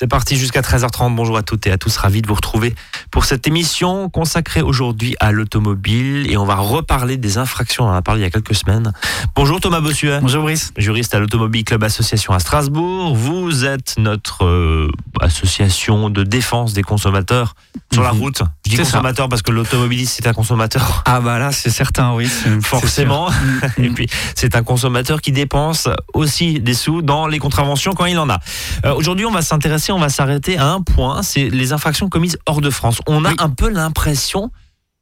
C'est parti jusqu'à 13h30. Bonjour à toutes et à tous. Ravi de vous retrouver pour cette émission consacrée aujourd'hui à l'automobile et on va reparler des infractions. On en a parlé il y a quelques semaines. Bonjour Thomas Bossuet. Bonjour Brice. Juriste à l'Automobile Club Association à Strasbourg. Vous êtes notre euh, association de défense des consommateurs sur la Mhm. route. Je dis ça. consommateur parce que l'automobiliste c'est un consommateur. Ah bah là, c'est certain, oui. Forcément. c'est sûr. Et puis, c'est un consommateur qui dépense aussi des sous dans les contraventions quand il en a. Euh, Aujourd'hui, on va s'intéresser, on va s'arrêter à un point, c'est les infractions commises hors de France. On a Oui. un peu l'impression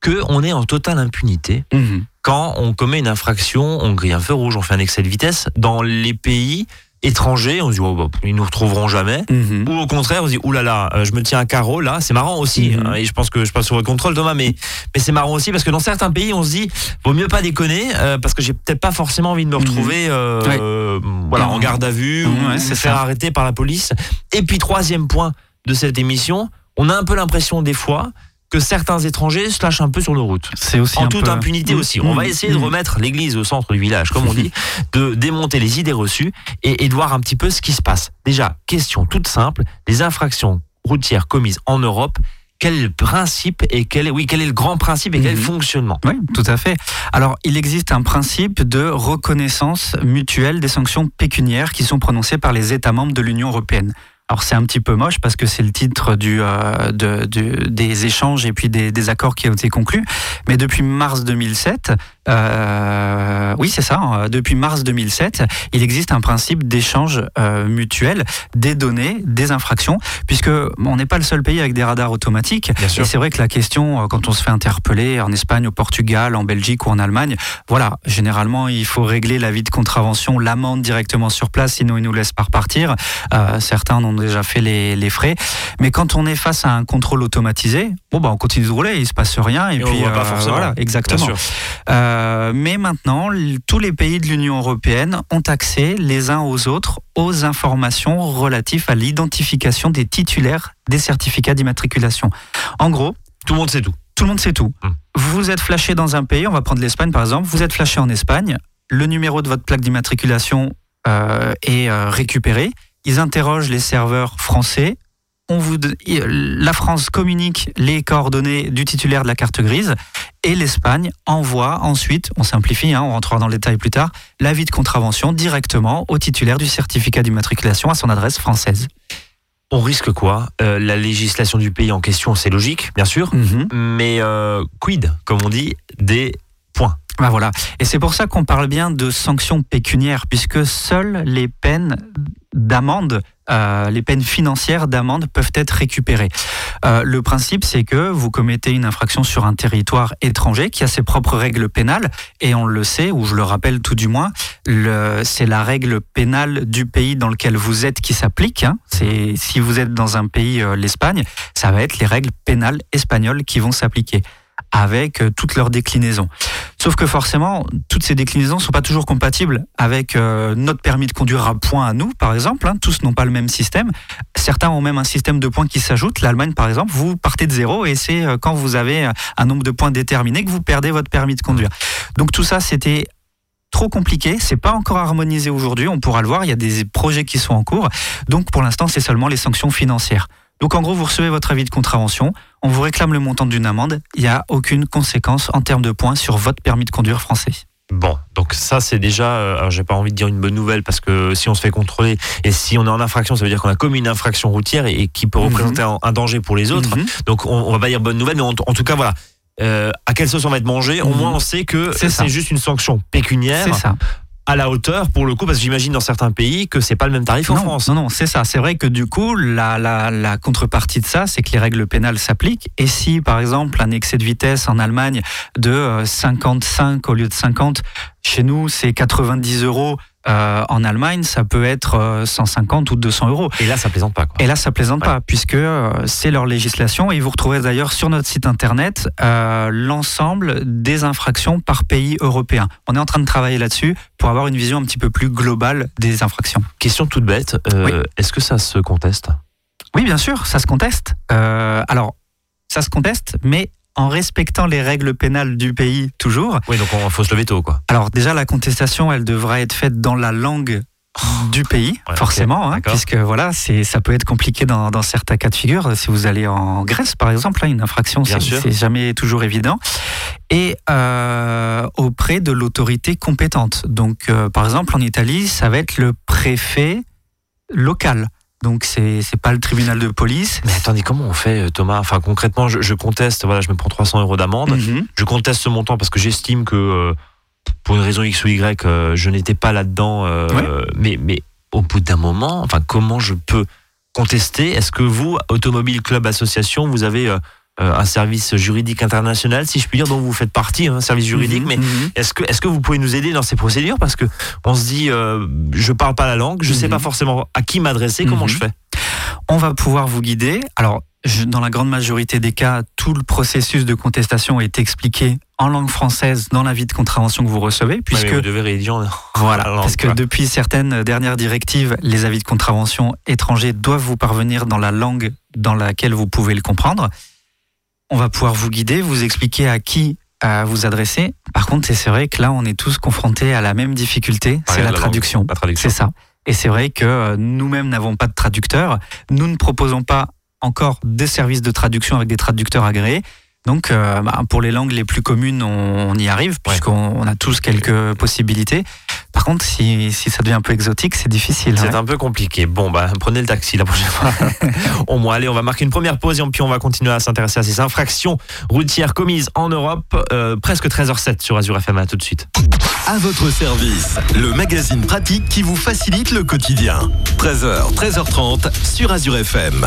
qu'on est en totale impunité. Mhm. Quand on commet une infraction, on grille un feu rouge, on fait un excès de vitesse. Dans les pays étrangers, on se dit, oh, bah, ils nous retrouveront jamais. Mhm. Ou au contraire, on se dit, oulala, euh, je me tiens à carreau là, c'est marrant aussi. Mhm. hein, et je pense que je passe sur le contrôle, Thomas, mais, mais c'est marrant aussi parce que dans certains pays, on se dit, vaut mieux pas déconner euh, parce que j'ai peut-être pas forcément envie de me retrouver euh, Ouais. euh, voilà, en Mhm. garde à vue Mhm, ou ouais, me c'est faire ça. arrêter par la police. Et puis, troisième point de cette émission, on a un peu l'impression des fois que certains étrangers se lâchent un peu sur nos routes. C'est aussi En un toute peu- impunité Mhm. aussi. On va essayer de Mhm. remettre l'église au centre du village, comme on dit, de démonter les idées reçues et, et de voir un petit peu ce qui se passe. Déjà, question toute simple, les infractions routières commises en Europe, quel est le principe et quel est, oui, quel est le grand principe et quel est le Mhm. fonctionnement? Oui, tout à fait. Alors, il existe un principe de reconnaissance mutuelle des sanctions pécuniaires qui sont prononcées par les États membres de l'Union européenne. Alors, c'est un petit peu moche parce que c'est le titre euh, des échanges et puis des, des accords qui ont été conclus. Mais depuis mars 2007, euh, oui, c'est ça, hein, depuis mars 2007, il existe un principe d'échange euh, mutuel des données, des infractions, puisque on n'est pas le seul pays avec des radars automatiques. Bien Et c'est vrai que la question, euh, quand on se fait interpeller en Espagne, au Portugal, en Belgique ou en Allemagne, voilà, généralement, il faut régler l'avis de contravention, l'amende directement sur place, sinon ils nous laissent pas repartir. Euh, certains en ont déjà fait les, les frais. Mais quand on est face à un contrôle automatisé, bon, bah, on continue de rouler, il se passe rien. Et, Et on puis, voit pas forcément. voilà, Bien exactement. sûr. Euh, mais maintenant, tous les pays de l'Union européenne ont accès les uns aux autres aux informations relatives à l'identification des titulaires des certificats d'immatriculation. En gros, Tout le monde sait tout. tout le monde sait tout. Hmm. Vous êtes flashé dans un pays, on va prendre l'Espagne par exemple, vous êtes flashé en Espagne, le numéro de votre plaque d'immatriculation euh, est euh, récupéré, ils interrogent les serveurs français, on vous, de- la France communique les coordonnées du titulaire de la carte grise et l'Espagne envoie ensuite, on simplifie, hein, on rentrera dans le détail plus tard, l'avis de contravention directement au titulaire du certificat d'immatriculation à son adresse française. On risque quoi Euh, La législation du pays en question, c'est logique, bien sûr. Mhm. Mais euh, quid, comme on dit, des points? Ben voilà. Et c'est pour ça qu'on parle bien de sanctions pécuniaires, puisque seules les peines d'amende, euh, les peines financières d'amende peuvent être récupérées. Euh, le principe, c'est que vous commettez une infraction sur un territoire étranger qui a ses propres règles pénales, et on le sait, ou je le rappelle tout du moins, c'est la règle pénale du pays dans lequel vous êtes qui s'applique. hein. Si vous êtes dans un pays, euh, l'Espagne, ça va être les règles pénales espagnoles qui vont s'appliquer avec euh, toutes leurs déclinaisons. Sauf que forcément, toutes ces déclinaisons ne sont pas toujours compatibles avec euh, notre permis de conduire à points à nous, par exemple. hein. Tous n'ont pas le même système. Certains ont même un système de points qui s'ajoute. L'Allemagne, par exemple, vous partez de zéro et c'est euh, quand vous avez un nombre de points déterminé que vous perdez votre permis de conduire. Donc tout ça, c'était trop compliqué, c'est pas encore harmonisé aujourd'hui, on pourra le voir, il y a des projets qui sont en cours. Donc pour l'instant, c'est seulement les sanctions financières. Donc en gros, vous recevez votre avis de contravention, on vous réclame le montant d'une amende, il n'y a aucune conséquence en termes de points sur votre permis de conduire français. Bon, donc ça c'est déjà, euh, alors j'ai pas envie de dire une bonne nouvelle parce que si on se fait contrôler et si on est en infraction, ça veut dire qu'on a commis une infraction routière et, et qui peut Mhm. représenter un, un danger pour les autres. Mhm. Donc on, on va pas dire bonne nouvelle, mais en, en tout cas voilà. Euh, à quelle sauce on va être mangé? Au Mhm. moins on sait que C'est juste une sanction pécuniaire C'est ça. À la hauteur pour le coup, parce que j'imagine dans certains pays que c'est pas le même tarif en France. Non, non, c'est ça. C'est vrai que du coup, la, la, la contrepartie de ça, c'est que les règles pénales s'appliquent. Et si, par exemple, un excès de vitesse en Allemagne de euh, 55 au lieu de 50, chez nous, c'est 90 euros. Euh, en Allemagne, ça peut être euh, 150 ou 200 euros. Et là ça plaisante pas. Quoi. Et là, ça plaisante Ouais. pas, puisque euh, c'est leur législation. Et vous retrouverez d'ailleurs sur notre site internet euh, l'ensemble des infractions par pays européen. On est en train de travailler là-dessus pour avoir une vision un petit peu plus globale des infractions. Question toute bête, euh, est-ce que ça se conteste? Oui, bien sûr, ça se conteste. Euh, alors, ça se conteste, mais en respectant les règles pénales du pays toujours. Oui, donc on faut se lever tôt quoi. Alors déjà, la contestation, elle devra être faite dans la langue du pays, Ouais, forcément, hein, puisque voilà, c'est ça peut être compliqué dans, dans certains cas de figure. Si vous allez en Grèce, par exemple, hein, une infraction, c'est jamais toujours évident. Et euh, auprès de l'autorité compétente. Donc, euh, par exemple, en Italie, ça va être le préfet local. Donc, c'est c'est pas le tribunal de police. Mais attendez, comment on fait, euh, Thomas? Enfin, concrètement, je, je conteste, voilà, je me prends 300 euros d'amende. Mhm. Je conteste ce montant parce que j'estime que, euh, pour une raison X ou Y, euh, je n'étais pas là-dedans. euh, Ouais. mais, mais au bout d'un moment, enfin, comment je peux contester? Est-ce que vous, Automobile Club Association, vous avez un service juridique international, si je puis dire, dont vous faites partie, hein, un service juridique, Mhm, mais mhm. est-ce que, est-ce que vous pouvez nous aider dans ces procédures? Parce que on se dit, euh, je parle pas la langue, je sais Mhm. pas forcément à qui m'adresser, comment Mhm. je fais on va pouvoir vous guider. Alors, je- dans la grande majorité des cas, tout le processus de contestation est expliqué en langue française dans l'avis de contravention que vous recevez, puisque Ouais, vous devez rédiger en- voilà, la langue, parce que depuis certaines dernières directives, les avis de contravention étrangers doivent vous parvenir dans la langue dans laquelle vous pouvez le comprendre. On va pouvoir vous guider, vous expliquer à qui euh, vous adresser. Par contre, c'est vrai que là, on est tous confrontés à la même difficulté, c'est la traduction. La traduction. C'est ça. Et c'est vrai que euh, nous-mêmes n'avons pas de traducteur. Nous ne proposons pas encore des services de traduction avec des traducteurs agréés. Donc, euh, bah, pour les langues les plus communes, on, on y arrive, puisqu'on on a tous quelques possibilités. Par contre, si, si ça devient un peu exotique, c'est difficile. C'est ouais. un peu compliqué. Bon, bah, prenez le taxi la prochaine fois. Au moins, allez, on va marquer une première pause et puis on va continuer à s'intéresser à ces infractions routières commises en Europe. Euh, presque 13h07 sur Azure FM. À tout de suite. À votre service, le magazine pratique qui vous facilite le quotidien. 13h, 13h30 sur Azure FM.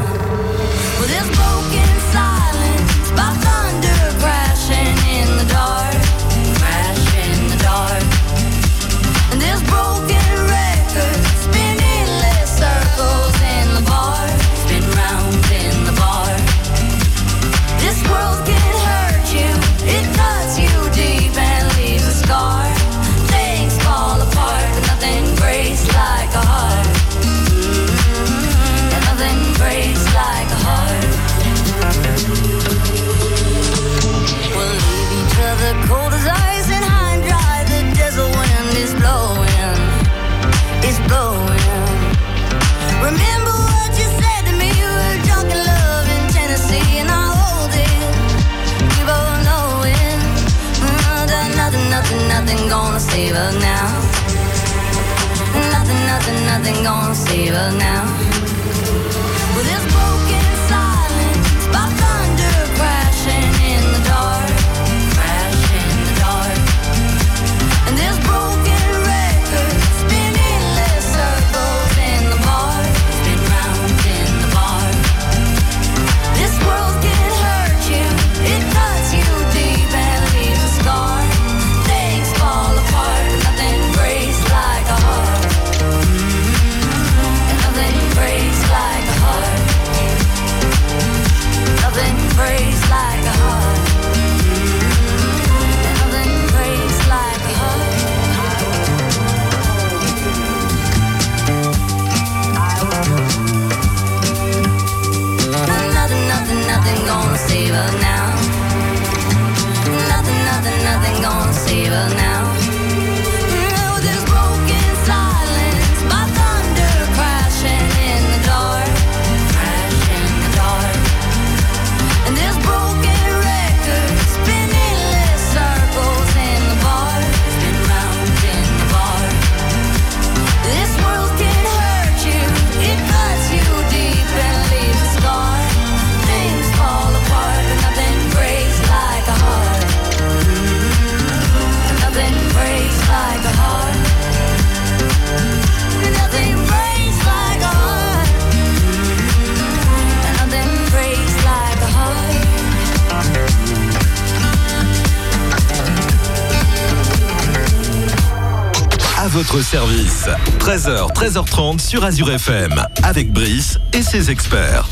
Service. 13h, 13h30 sur Azure FM, avec Brice et ses experts.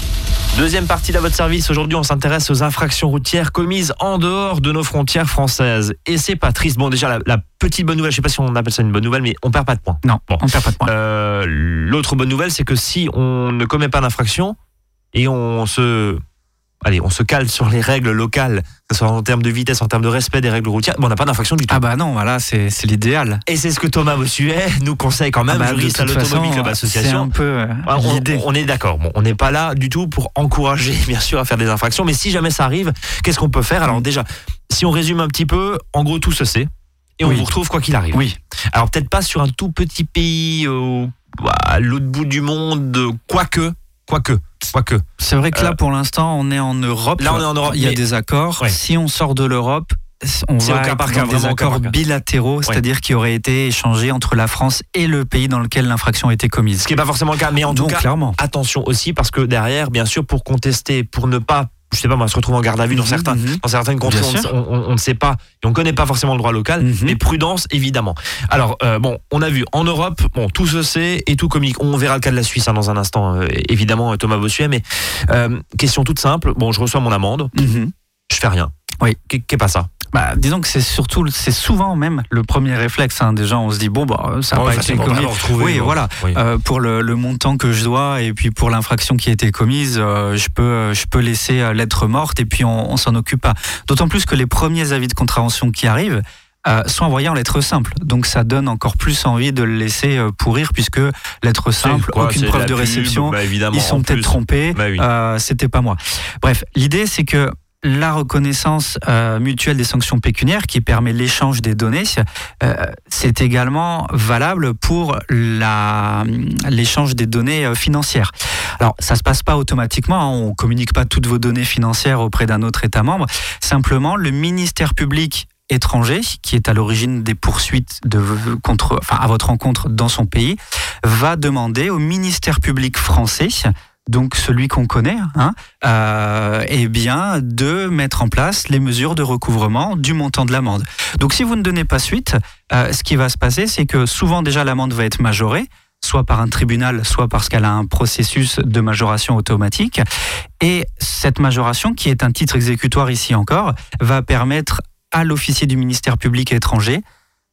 Deuxième partie de votre service. Aujourd'hui, on s'intéresse aux infractions routières commises en dehors de nos frontières françaises. Et c'est pas triste. Bon, déjà, la, la petite bonne nouvelle, je sais pas si on appelle ça une bonne nouvelle, mais on perd pas de points. Non, Bon. on perd pas de points. Euh, L'autre bonne nouvelle, c'est que si on ne commet pas d'infraction et on se, allez, on se cale sur les règles locales, que ce soit en termes de vitesse, en termes de respect des règles routières, bon, on n'a pas d'infraction du tout. Ah bah non, voilà, c'est l'idéal. Et c'est ce que Thomas Bossuet nous conseille quand même, Ah bah, juriste à l'Automobile Club C'est Association. un peu euh, Ah, on, est d'accord. Bon, on n'est pas là du tout pour encourager, bien sûr, à faire des infractions. Mais si jamais ça arrive, qu'est-ce qu'on peut faire? Alors déjà, si on résume un petit peu, en gros, tout se sait. Et on vous retrouve quoi qu'il arrive. Oui, Alors peut-être pas sur un tout petit pays euh, à l'autre bout du monde, euh, quoique, quoique, quoique. c'est vrai que là, Euh, pour l'instant, on est en Europe. Là, on est en Europe, Il y a mais- des accords. Ouais. Si on sort de l'Europe, on va cas par cas, dans des accords cas. bilatéraux, c'est-à-dire qui auraient été échangés entre la France et le pays dans lequel l'infraction a été commise. Ce qui n'est pas forcément le cas, mais en tout cas, clairement. attention aussi parce que derrière, bien sûr, pour contester, pour ne pas, je sais pas moi, se retrouver en garde à vue dans Mhm, certains, mhm. dans certaines contrées, on, ne- sûr. on- on- on ne sait pas et on ne connaît pas forcément le droit local, Mhm. mais prudence évidemment. Alors euh, bon, on a vu en Europe, bon tout se sait et tout communique. On verra le cas de la Suisse hein, dans un instant, euh, évidemment euh, Thomas Bossuet, mais euh, question toute simple. Bon, je reçois mon amende, je fais rien. Oui. Qu'est qu'est pas ça? Bah, disons que c'est surtout, c'est souvent même le premier réflexe. hein. Déjà, on se dit bon, bah, ça n'a pas été commis. retrouver, Oui, bon. voilà. Oui. Euh, pour le, le montant que je dois et puis pour l'infraction qui a été commise, euh, je peux je peux laisser euh, lettre morte et puis on, on s'en occupe pas. D'autant plus que les premiers avis de contravention qui arrivent euh, sont envoyés en lettres simples. Donc ça donne encore plus envie de le laisser euh, pourrir puisque lettre simple, C'est quoi, aucune preuve de pub, réception. bah, Ils sont peut-être trompés. Bah oui. euh, C'était pas moi. Bref, l'idée c'est que la reconnaissance euh, mutuelle des sanctions pécuniaires qui permet l'échange des données, euh, c'est également valable pour l'échange des données euh, financières. Alors, ça se passe pas automatiquement, hein, on communique pas toutes vos données financières auprès d'un autre État membre. Simplement, le ministère public étranger, qui est à l'origine des poursuites de, contre, enfin, à votre rencontre dans son pays, va demander au ministère public français donc celui qu'on connaît, hein, euh, eh bien, de mettre en place les mesures de recouvrement du montant de l'amende. Donc, si vous ne donnez pas suite, euh, ce qui va se passer, c'est que souvent déjà l'amende va être majorée, soit par un tribunal, soit parce qu'elle a un processus de majoration automatique. Et cette majoration, qui est un titre exécutoire ici encore, va permettre à l'officier du ministère public étranger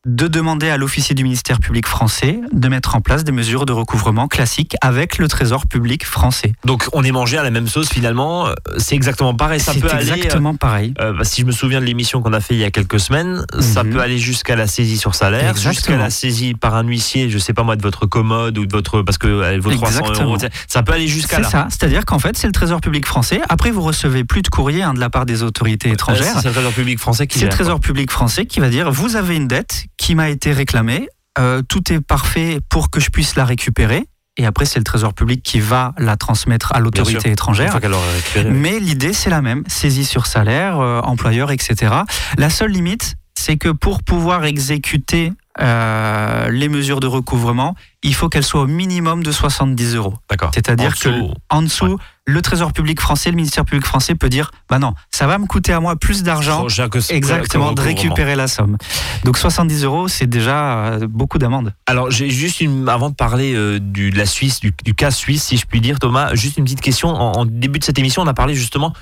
de demander à l'officier du ministère public français de mettre en place des mesures de recouvrement classiques avec le trésor public français. Donc on est mangé à la même sauce finalement. euh, C'est exactement pareil. Ça C'est peut aller. euh, exactement pareil. Euh, bah, si je me souviens de l'émission qu'on a fait il y a quelques semaines, ça Mhm. peut aller jusqu'à la saisie sur salaire, jusqu'à Exactement. la saisie par un huissier, je sais pas moi, de votre commode ou de votre parce que elle vaut 300 Exactement. euros. Ça peut aller jusqu'à C'est là. ça, c'est-à-dire qu'en fait, c'est le Trésor public français. Après, vous recevez plus de courrier hein, de la part des autorités Euh, étrangères. C'est le Trésor public français qui C'est le Trésor public français qui va dire vous avez une dette qui m'a été réclamée, euh, tout est parfait pour que je puisse la récupérer. Et après, c'est le Trésor public qui va la transmettre à l'autorité étrangère. récupéré. Mais l'idée, c'est la même. Saisie sur salaire, euh, employeur, etc. La seule limite, c'est que pour pouvoir exécuter euh, les mesures de recouvrement, il faut qu'elles soient au minimum de 70 euros. D'accord. C'est-à-dire que en dessous, le Trésor public français, le ministère public français peut dire, bah non, ça va me coûter à moi plus d'argent. Exactement, de récupérer la somme. Donc 70 euros, c'est déjà euh, beaucoup d'amende. Alors j'ai juste une, avant de parler euh, du, de la Suisse, du, du cas suisse, si je puis dire, Thomas, juste une petite question. En, en début de cette émission, on a parlé justement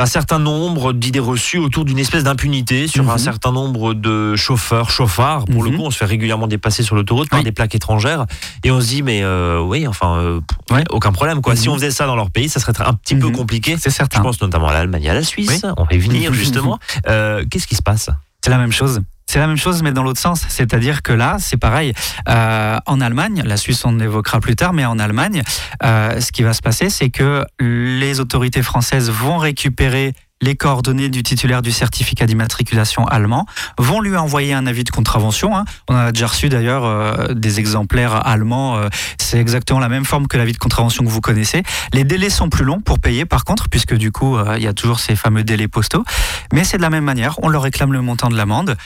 d'un certain nombre d'idées reçues autour d'une espèce d'impunité sur Mhm. un certain nombre de chauffeurs, chauffards. Pour le Mhm. coup, on se fait régulièrement dépasser sur l'autoroute par des plaques étrangères et on se dit mais euh, oui, enfin euh, Ouais. aucun problème quoi. Si Mhm. on faisait ça dans leur pays, ça serait un petit peu Mhm. compliqué. C'est Je certain. pense notamment à l'Allemagne, et à la Suisse. Oui. On va y venir justement. Euh, Qu'est-ce qui se passe? C'est la même chose. C'est la même chose, mais dans l'autre sens. C'est-à-dire que là, c'est pareil. Euh, en Allemagne, la Suisse, on évoquera plus tard, mais en Allemagne, euh, ce qui va se passer, c'est que les autorités françaises vont récupérer les coordonnées du titulaire du certificat d'immatriculation allemand, vont lui envoyer un avis de contravention. hein. On a déjà reçu d'ailleurs euh, des exemplaires allemands. euh, c'est exactement la même forme que l'avis de contravention que vous connaissez. Les délais sont plus longs pour payer, par contre, puisque du coup, euh, il y a toujours ces fameux délais postaux. Mais c'est de la même manière, on leur réclame le montant de l'amende.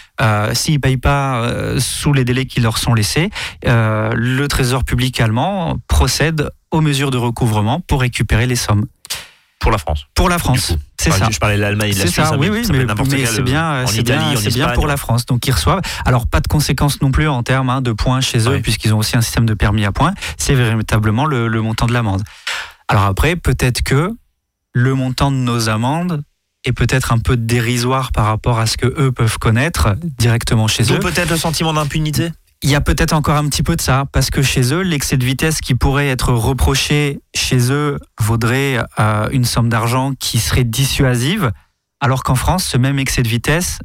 S'ils ne payent pas sous les délais qui leur sont laissés, le Trésor public allemand procède aux mesures de recouvrement pour récupérer les sommes. Pour la France. Pour la France, c'est Enfin, ça. Je parlais de l'Allemagne et de la C'est ça, oui, oui, mais, mais c'est bien, en c'est bien, pour la France. Donc ils reçoivent. Alors pas de conséquences non plus en termes hein, de points chez eux, Ouais. puisqu'ils ont aussi un système de permis à points. C'est véritablement le, le montant de l'amende. Alors après, peut-être que le montant de nos amendes est peut-être un peu dérisoire par rapport à ce que eux peuvent connaître directement chez D'où eux. peut-être le sentiment d'impunité? Il y a peut-être encore un petit peu de ça, parce que chez eux, l'excès de vitesse qui pourrait être reproché chez eux vaudrait euh, une somme d'argent qui serait dissuasive, alors qu'en France, ce même excès de vitesse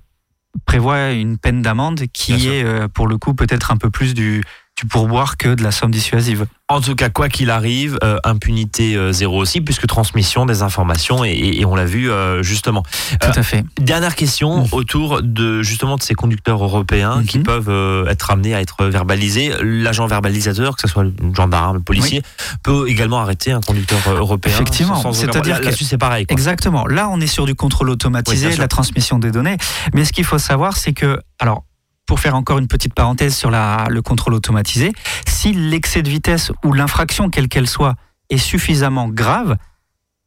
prévoit une peine d'amende qui Bien est, euh, pour le coup, peut-être un peu plus du, du pourboire que de la somme dissuasive. En tout cas, quoi qu'il arrive, euh, impunité euh, zéro aussi, puisque transmission des informations, et, et- et on l'a vu euh, justement. Tout à fait. Dernière question Mm. autour de justement de ces conducteurs européens qui peuvent euh, être amenés à être verbalisés. L'agent verbalisateur, que ce soit le gendarme, le policier, peut également arrêter un conducteur européen. Effectivement. C'est-à-dire Là-dessus, c'est pareil. quoi. Exactement. Là, on est sur du contrôle automatisé, de la transmission des données. Mais ce qu'il faut savoir, c'est que, alors, pour faire encore une petite parenthèse sur la, le contrôle automatisé, si l'excès de vitesse ou l'infraction, quelle qu'elle soit, est suffisamment grave,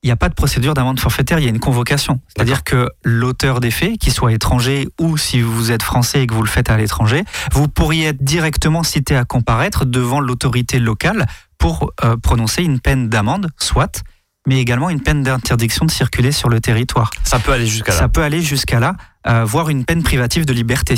il n'y a pas de procédure d'amende forfaitaire, il y a une convocation. C'est-à-dire que l'auteur des faits, qu'il soit étranger ou si vous êtes français et que vous le faites à l'étranger, vous pourriez être directement cité à comparaître devant l'autorité locale pour euh, prononcer une peine d'amende, soit, mais également une peine d'interdiction de circuler sur le territoire. Ça peut aller jusqu'à là. Ça peut aller jusqu'à là, euh, voire une peine privative de liberté.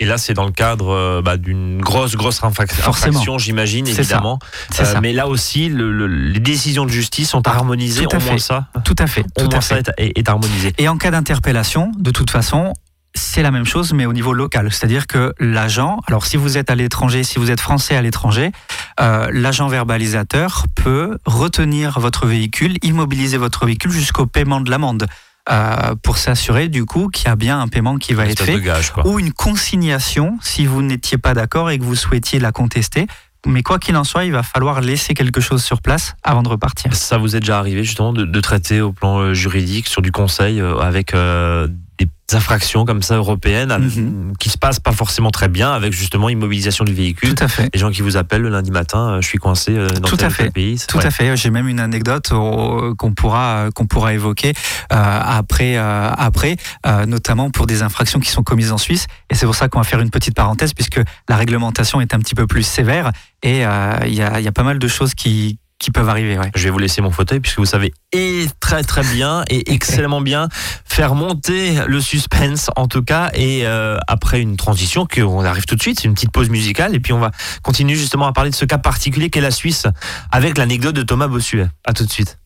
Et là, c'est dans le cadre euh, bah, d'une grosse, grosse infraction, j'imagine, ça. évidemment. Euh, ça. mais là aussi, le- le- les décisions de justice sont harmonisées. Tout à Au moins fait. ça, Tout à fait. au Tout moins à ça fait. est, est- est harmonisé. Et en cas d'interpellation, de toute façon, c'est la même chose, mais au niveau local. C'est-à-dire que l'agent, alors si vous êtes à l'étranger, si vous êtes français à l'étranger, euh, l'agent verbalisateur peut retenir votre véhicule, immobiliser votre véhicule jusqu'au paiement de l'amende, euh, pour s'assurer du coup qu'il y a bien un paiement qui va être fait. gage, ou une consignation si vous n'étiez pas d'accord et que vous souhaitiez la contester. Mais quoi qu'il en soit, il va falloir laisser quelque chose sur place avant de repartir. Ça vous est déjà arrivé justement de, de traiter au plan euh, juridique sur du conseil euh, avec des infractions comme ça européennes avec- Mhm. qui se passent pas forcément très bien avec justement immobilisation du véhicule. Tout à fait. Les gens qui vous appellent le lundi matin, euh, je suis coincé euh, dans Tout tel à ou tel fait. pays. Tout à fait. J'ai même une anecdote euh, qu'on pourra qu'on pourra évoquer euh, après euh, après, euh, notamment pour des infractions qui sont commises en Suisse. Et c'est pour ça qu'on va faire une petite parenthèse puisque la réglementation est un petit peu plus sévère et il y, a, il y a pas mal de choses qui qui peuvent arriver. Ouais. Je vais vous laisser mon fauteuil puisque vous savez et très très bien et excellemment bien faire monter le suspense en tout cas et euh, après une transition qu'on arrive tout de suite, c'est une petite pause musicale et puis on va continuer justement à parler de ce cas particulier qu'est la Suisse avec l'anecdote de Thomas Bossuet. À tout de suite.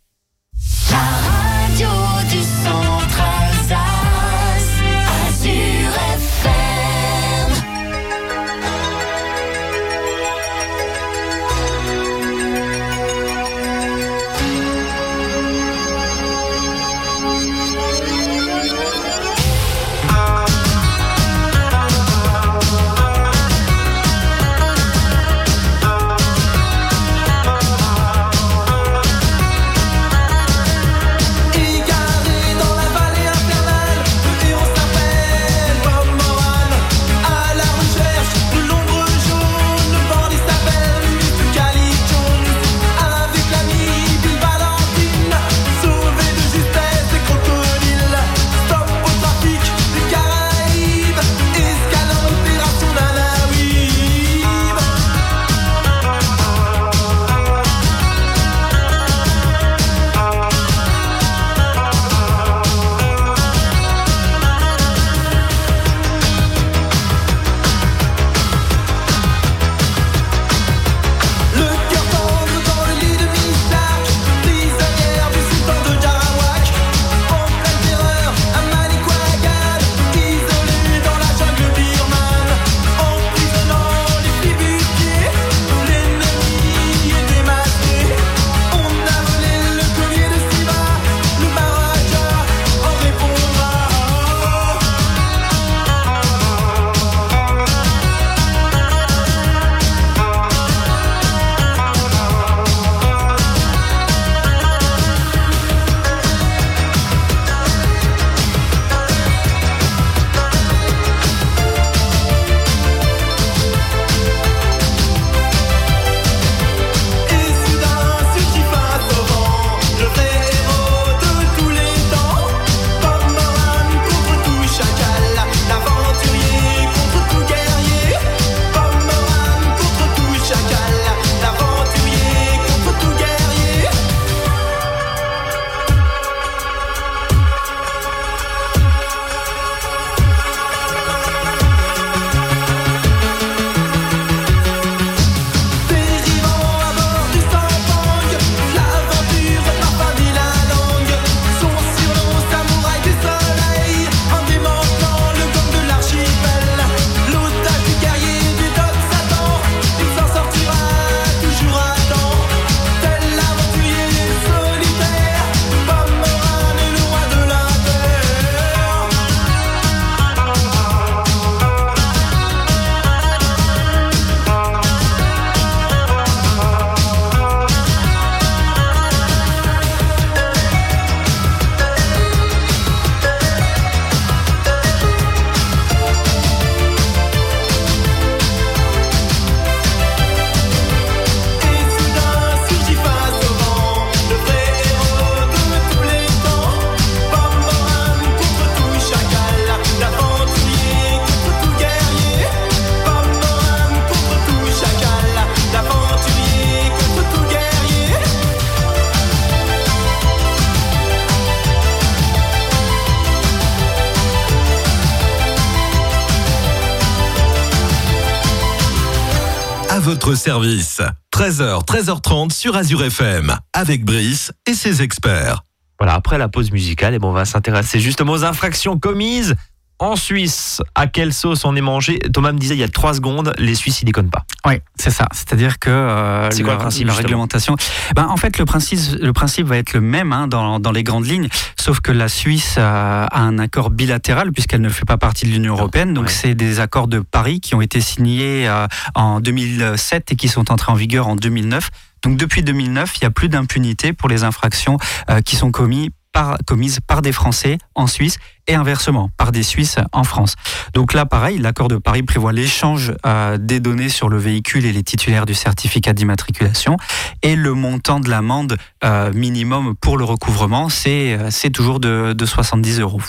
Votre service. 13h, 13h30 sur Azure FM, avec Brice et ses experts. Voilà, après la pause musicale, et bon, on va s'intéresser justement aux infractions commises en Suisse. À quelle sauce on est mangé? Thomas me disait il y a trois secondes, les Suisses ils déconnent pas. Oui, c'est ça. C'est-à-dire que euh, C'est quoi le principe, la réglementation? Ben, en fait, le principe, le principe va être le même hein, dans, dans les grandes lignes, sauf que la Suisse a, a un accord bilatéral puisqu'elle ne fait pas partie de l'Union européenne. Donc, Ouais. c'est des accords de Paris qui ont été signés euh, en 2007 et qui sont entrés en vigueur en 2009. Donc, depuis 2009, il n'y a plus d'impunité pour les infractions euh, qui sont commises par, commises par des Français en Suisse et inversement par des Suisses en France. Donc là, pareil, l'accord de Paris prévoit l'échange euh, des données sur le véhicule et les titulaires du certificat d'immatriculation. Et le montant de l'amende euh, minimum pour le recouvrement, c'est euh, toujours de, de 70 euros.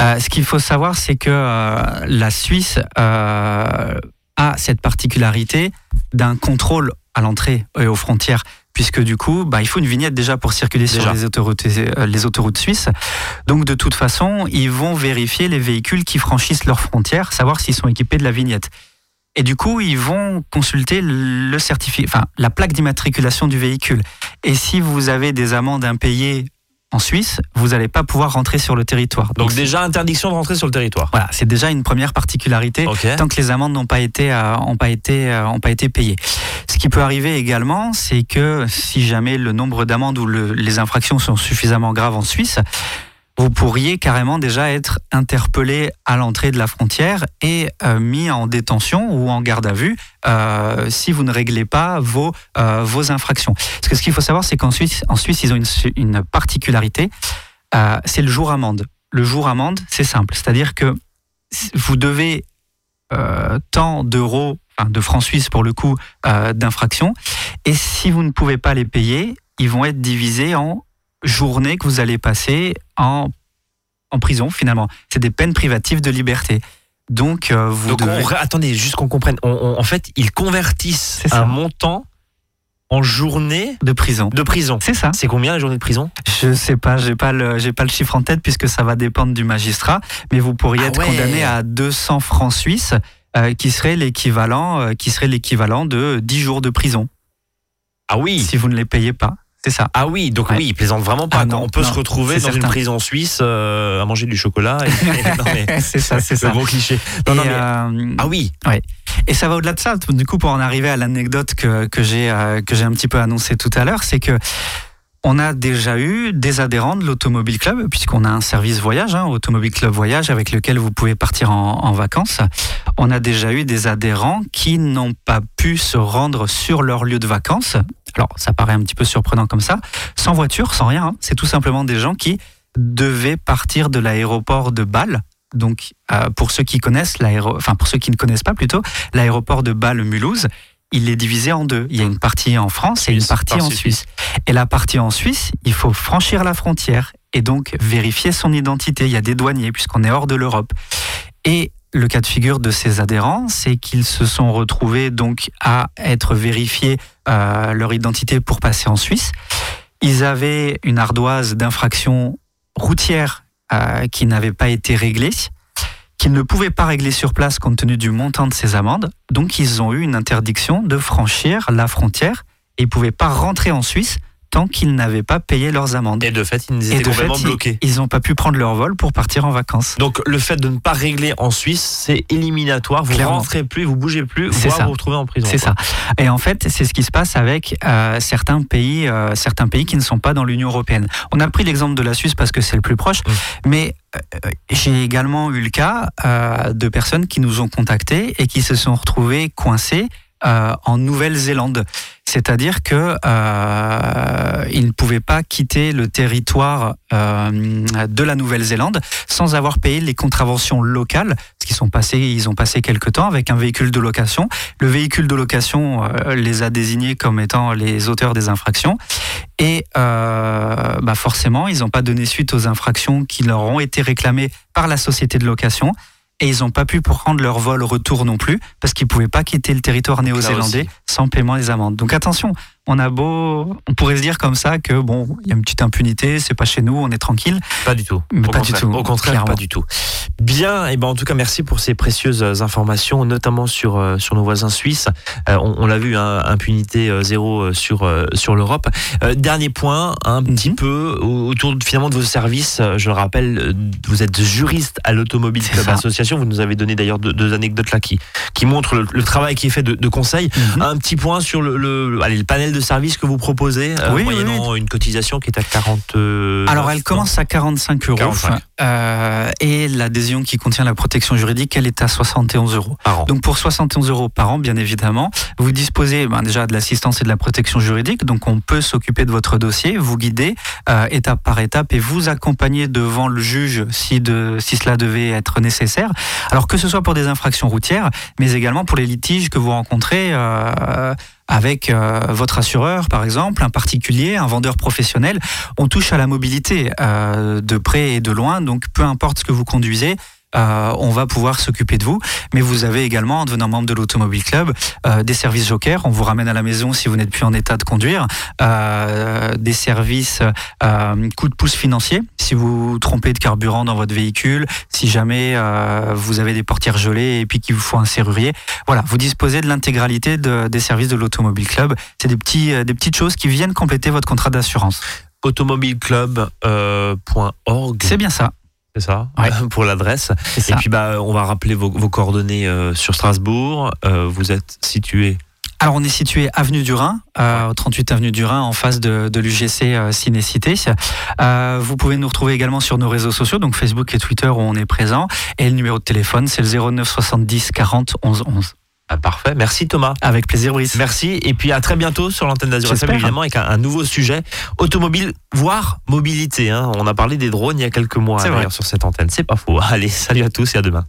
Euh, ce qu'il faut savoir, c'est que la Suisse a cette particularité d'un contrôle à l'entrée et aux frontières, puisque du coup, bah, il faut une vignette déjà pour circuler sur les autoroutes, euh, les autoroutes suisses. Donc de toute façon, ils vont vérifier les véhicules qui franchissent leurs frontières, savoir s'ils sont équipés de la vignette. Et du coup, ils vont consulter le certificat, enfin la plaque d'immatriculation du véhicule. Et si vous avez des amendes impayées en Suisse, vous n'allez pas pouvoir rentrer sur le territoire. Donc déjà interdiction de rentrer sur le territoire. voilà, c'est déjà une première particularité tant que les amendes n'ont pas été euh, ont pas été euh, ont pas été payées. Ce qui peut arriver également, c'est que si jamais le nombre d'amendes ou le- les infractions sont suffisamment graves en Suisse, vous pourriez carrément déjà être interpellé à l'entrée de la frontière et euh, mis en détention ou en garde à vue euh, si vous ne réglez pas vos, euh, vos infractions. Parce que ce qu'il faut savoir, c'est qu'en Suisse, en Suisse, ils ont une, particularité, c'est le jour amende. Le jour amende, c'est simple, c'est-à-dire que vous devez tant d'euros, enfin de francs suisses pour le coup, euh, d'infraction, et si vous ne pouvez pas les payer, ils vont être divisés en journées que vous allez passer en, en prison finalement. C'est des peines privatives de liberté. Donc, euh, vous Donc devez... on- attendez, juste qu'on comprenne. On- on- en fait, ils convertissent un montant en journée de prison. de prison. C'est ça. C'est combien la journée de prison? Je sais pas, j'ai pas le j'ai pas le chiffre en tête puisque ça va dépendre du magistrat, mais vous pourriez Ah être ouais. condamné à 200 francs suisses euh, qui serait l'équivalent euh, qui serait l'équivalent de 10 jours de prison Ah oui. si vous ne les payez pas. C'est ça. Ah oui, donc Ouais. oui, ils plaisantent vraiment pas. Ah non, on peut non, se retrouver dans une prison suisse euh, à manger du chocolat. C'est ça, c'est le ça. gros cliché. Non, mais- euh, Ah oui, Et ça va au-delà de ça. Du coup, pour en arriver à l'anecdote que, que j'ai euh, un petit peu annoncé tout à l'heure, c'est que on a déjà eu des adhérents de l'Automobile Club, puisqu'on a un service voyage, hein, Automobile Club Voyage, avec lequel vous pouvez partir en, vacances. On a déjà eu des adhérents qui n'ont pas pu se rendre sur leur lieu de vacances. Alors, ça paraît un petit peu surprenant comme ça, sans voiture, sans rien. hein. C'est tout simplement des gens qui devaient partir de l'aéroport de Bâle. Donc, euh, pour ceux qui connaissent l'aéro, enfin pour ceux qui ne connaissent pas plutôt, l'aéroport de Bâle-Mulhouse, il est divisé en deux. Il y a une partie en France et une Suisse, partie en partie Suisse. Et la partie en Suisse, il faut franchir la frontière et donc vérifier son identité. Il y a des douaniers puisqu'on est hors de l'Europe. Et le cas de figure de ces adhérents, c'est qu'ils se sont retrouvés donc à être vérifiés euh, leur identité pour passer en Suisse. Ils avaient une ardoise d'infraction routière euh, qui n'avait pas été réglée, qu'ils ne pouvaient pas régler sur place compte tenu du montant de ces amendes. Donc ils ont eu une interdiction de franchir la frontière et ils ne pouvaient pas rentrer en Suisse tant qu'ils n'avaient pas payé leurs amendes. et de fait, ils étaient fait, complètement bloqués. ils n'ont pas pu prendre leur vol pour partir en vacances. Donc le fait de ne pas régler en Suisse, c'est éliminatoire. Vous Clairement. rentrez plus, vous bougez plus, C'est voire ça. vous vous retrouvez en prison. C'est ça. Et en fait, c'est ce qui se passe avec euh, certains pays, euh, certains pays qui ne sont pas dans l'Union européenne. On a pris l'exemple de la Suisse parce que c'est le plus proche, Mm. mais euh, j'ai également eu le cas euh, de personnes qui nous ont contactés et qui se sont retrouvées coincées euh, en Nouvelle-Zélande. C'est-à-dire que euh, ne pouvaient pas quitter le territoire euh, de la Nouvelle-Zélande sans avoir payé les contraventions locales, sont passés, ils ont passé quelques temps avec un véhicule de location. Le véhicule de location euh, les a désignés comme étant les auteurs des infractions. Et bah forcément, ils n'ont pas donné suite aux infractions qui leur ont été réclamées par la société de location. Et ils n'ont pas pu prendre leur vol retour non plus, parce qu'ils ne pouvaient pas quitter le territoire néo-zélandais sans paiement des amendes. Donc attention, on a beau, on pourrait se dire comme ça que bon, il y a une petite impunité, c'est pas chez nous, on est tranquille. Pas du tout. Mais pas du contraire. tout, Au contraire, clairement. pas du tout. Bien, et ben en tout cas, merci pour ces précieuses euh, informations, notamment sur euh, sur nos voisins suisses. Euh, on on l'a vu, hein, impunité euh, zéro sur sur l'Europe. Dernier point, un petit Mhm. peu au- autour finalement de vos services. Je le rappelle, vous êtes juriste à l'Automobile Club. Association. Vous nous avez donné d'ailleurs deux, deux anecdotes là qui qui montrent le, le travail qui est fait de, de conseil. Mhm. Un petit point sur le, le, allez, le panel de services que vous proposez, euh, Oui, oui, moyennant une cotisation qui est à 40. euh, Alors, elle commence à 45 euros 45. euh, et l'adhésion qui contient la protection juridique, elle est à 71 euros. par an. Donc pour 71 euros par an, bien évidemment, vous disposez ben, déjà de l'assistance et de la protection juridique. Donc on peut s'occuper de votre dossier, vous guider euh, étape par étape et vous accompagner devant le juge si, de, si cela devait être nécessaire. Alors que ce soit pour des infractions routières, mais également pour les litiges que vous rencontrez. euh, avec euh, votre assureur, par exemple, un particulier, un vendeur professionnel, on touche à la mobilité euh, de près et de loin. Donc, peu importe ce que vous conduisez, euh, on va pouvoir s'occuper de vous. Mais vous avez également, en devenant membre de l'Automobile Club, euh, des services Joker. On vous ramène à la maison si vous n'êtes plus en état de conduire. Euh, des services coup de pouce financier. Si vous vous trompez de carburant dans votre véhicule, si jamais vous avez des portières gelées et puis qu'il vous faut un serrurier. Voilà, vous disposez de l'intégralité de- des services de l'Automobile Club. C'est des, petits, des petites choses qui viennent compléter votre contrat d'assurance. automobileclub.org. C'est bien ça. C'est ça, Ouais. pour l'adresse. Et puis bah, on va rappeler vos, vos coordonnées euh, sur Strasbourg. Euh, vous êtes situé. Alors, on est situé avenue du Rhin, euh, 38 avenue du Rhin, en face de, de l'UGC euh, Cinécité. Euh, vous pouvez nous retrouver également sur nos réseaux sociaux, donc Facebook et Twitter où on est présent. Et le numéro de téléphone, c'est le 09 70 40 11 11. Ah, parfait. Merci Thomas. Avec plaisir, Brice. Merci. Et puis à très bientôt sur l'antenne d'Azur FM, évidemment, avec un, un nouveau sujet automobile, voire mobilité. hein. On a parlé des drones il y a quelques mois vrai. d'ailleurs sur cette antenne. C'est pas faux. Allez, salut à tous et à demain.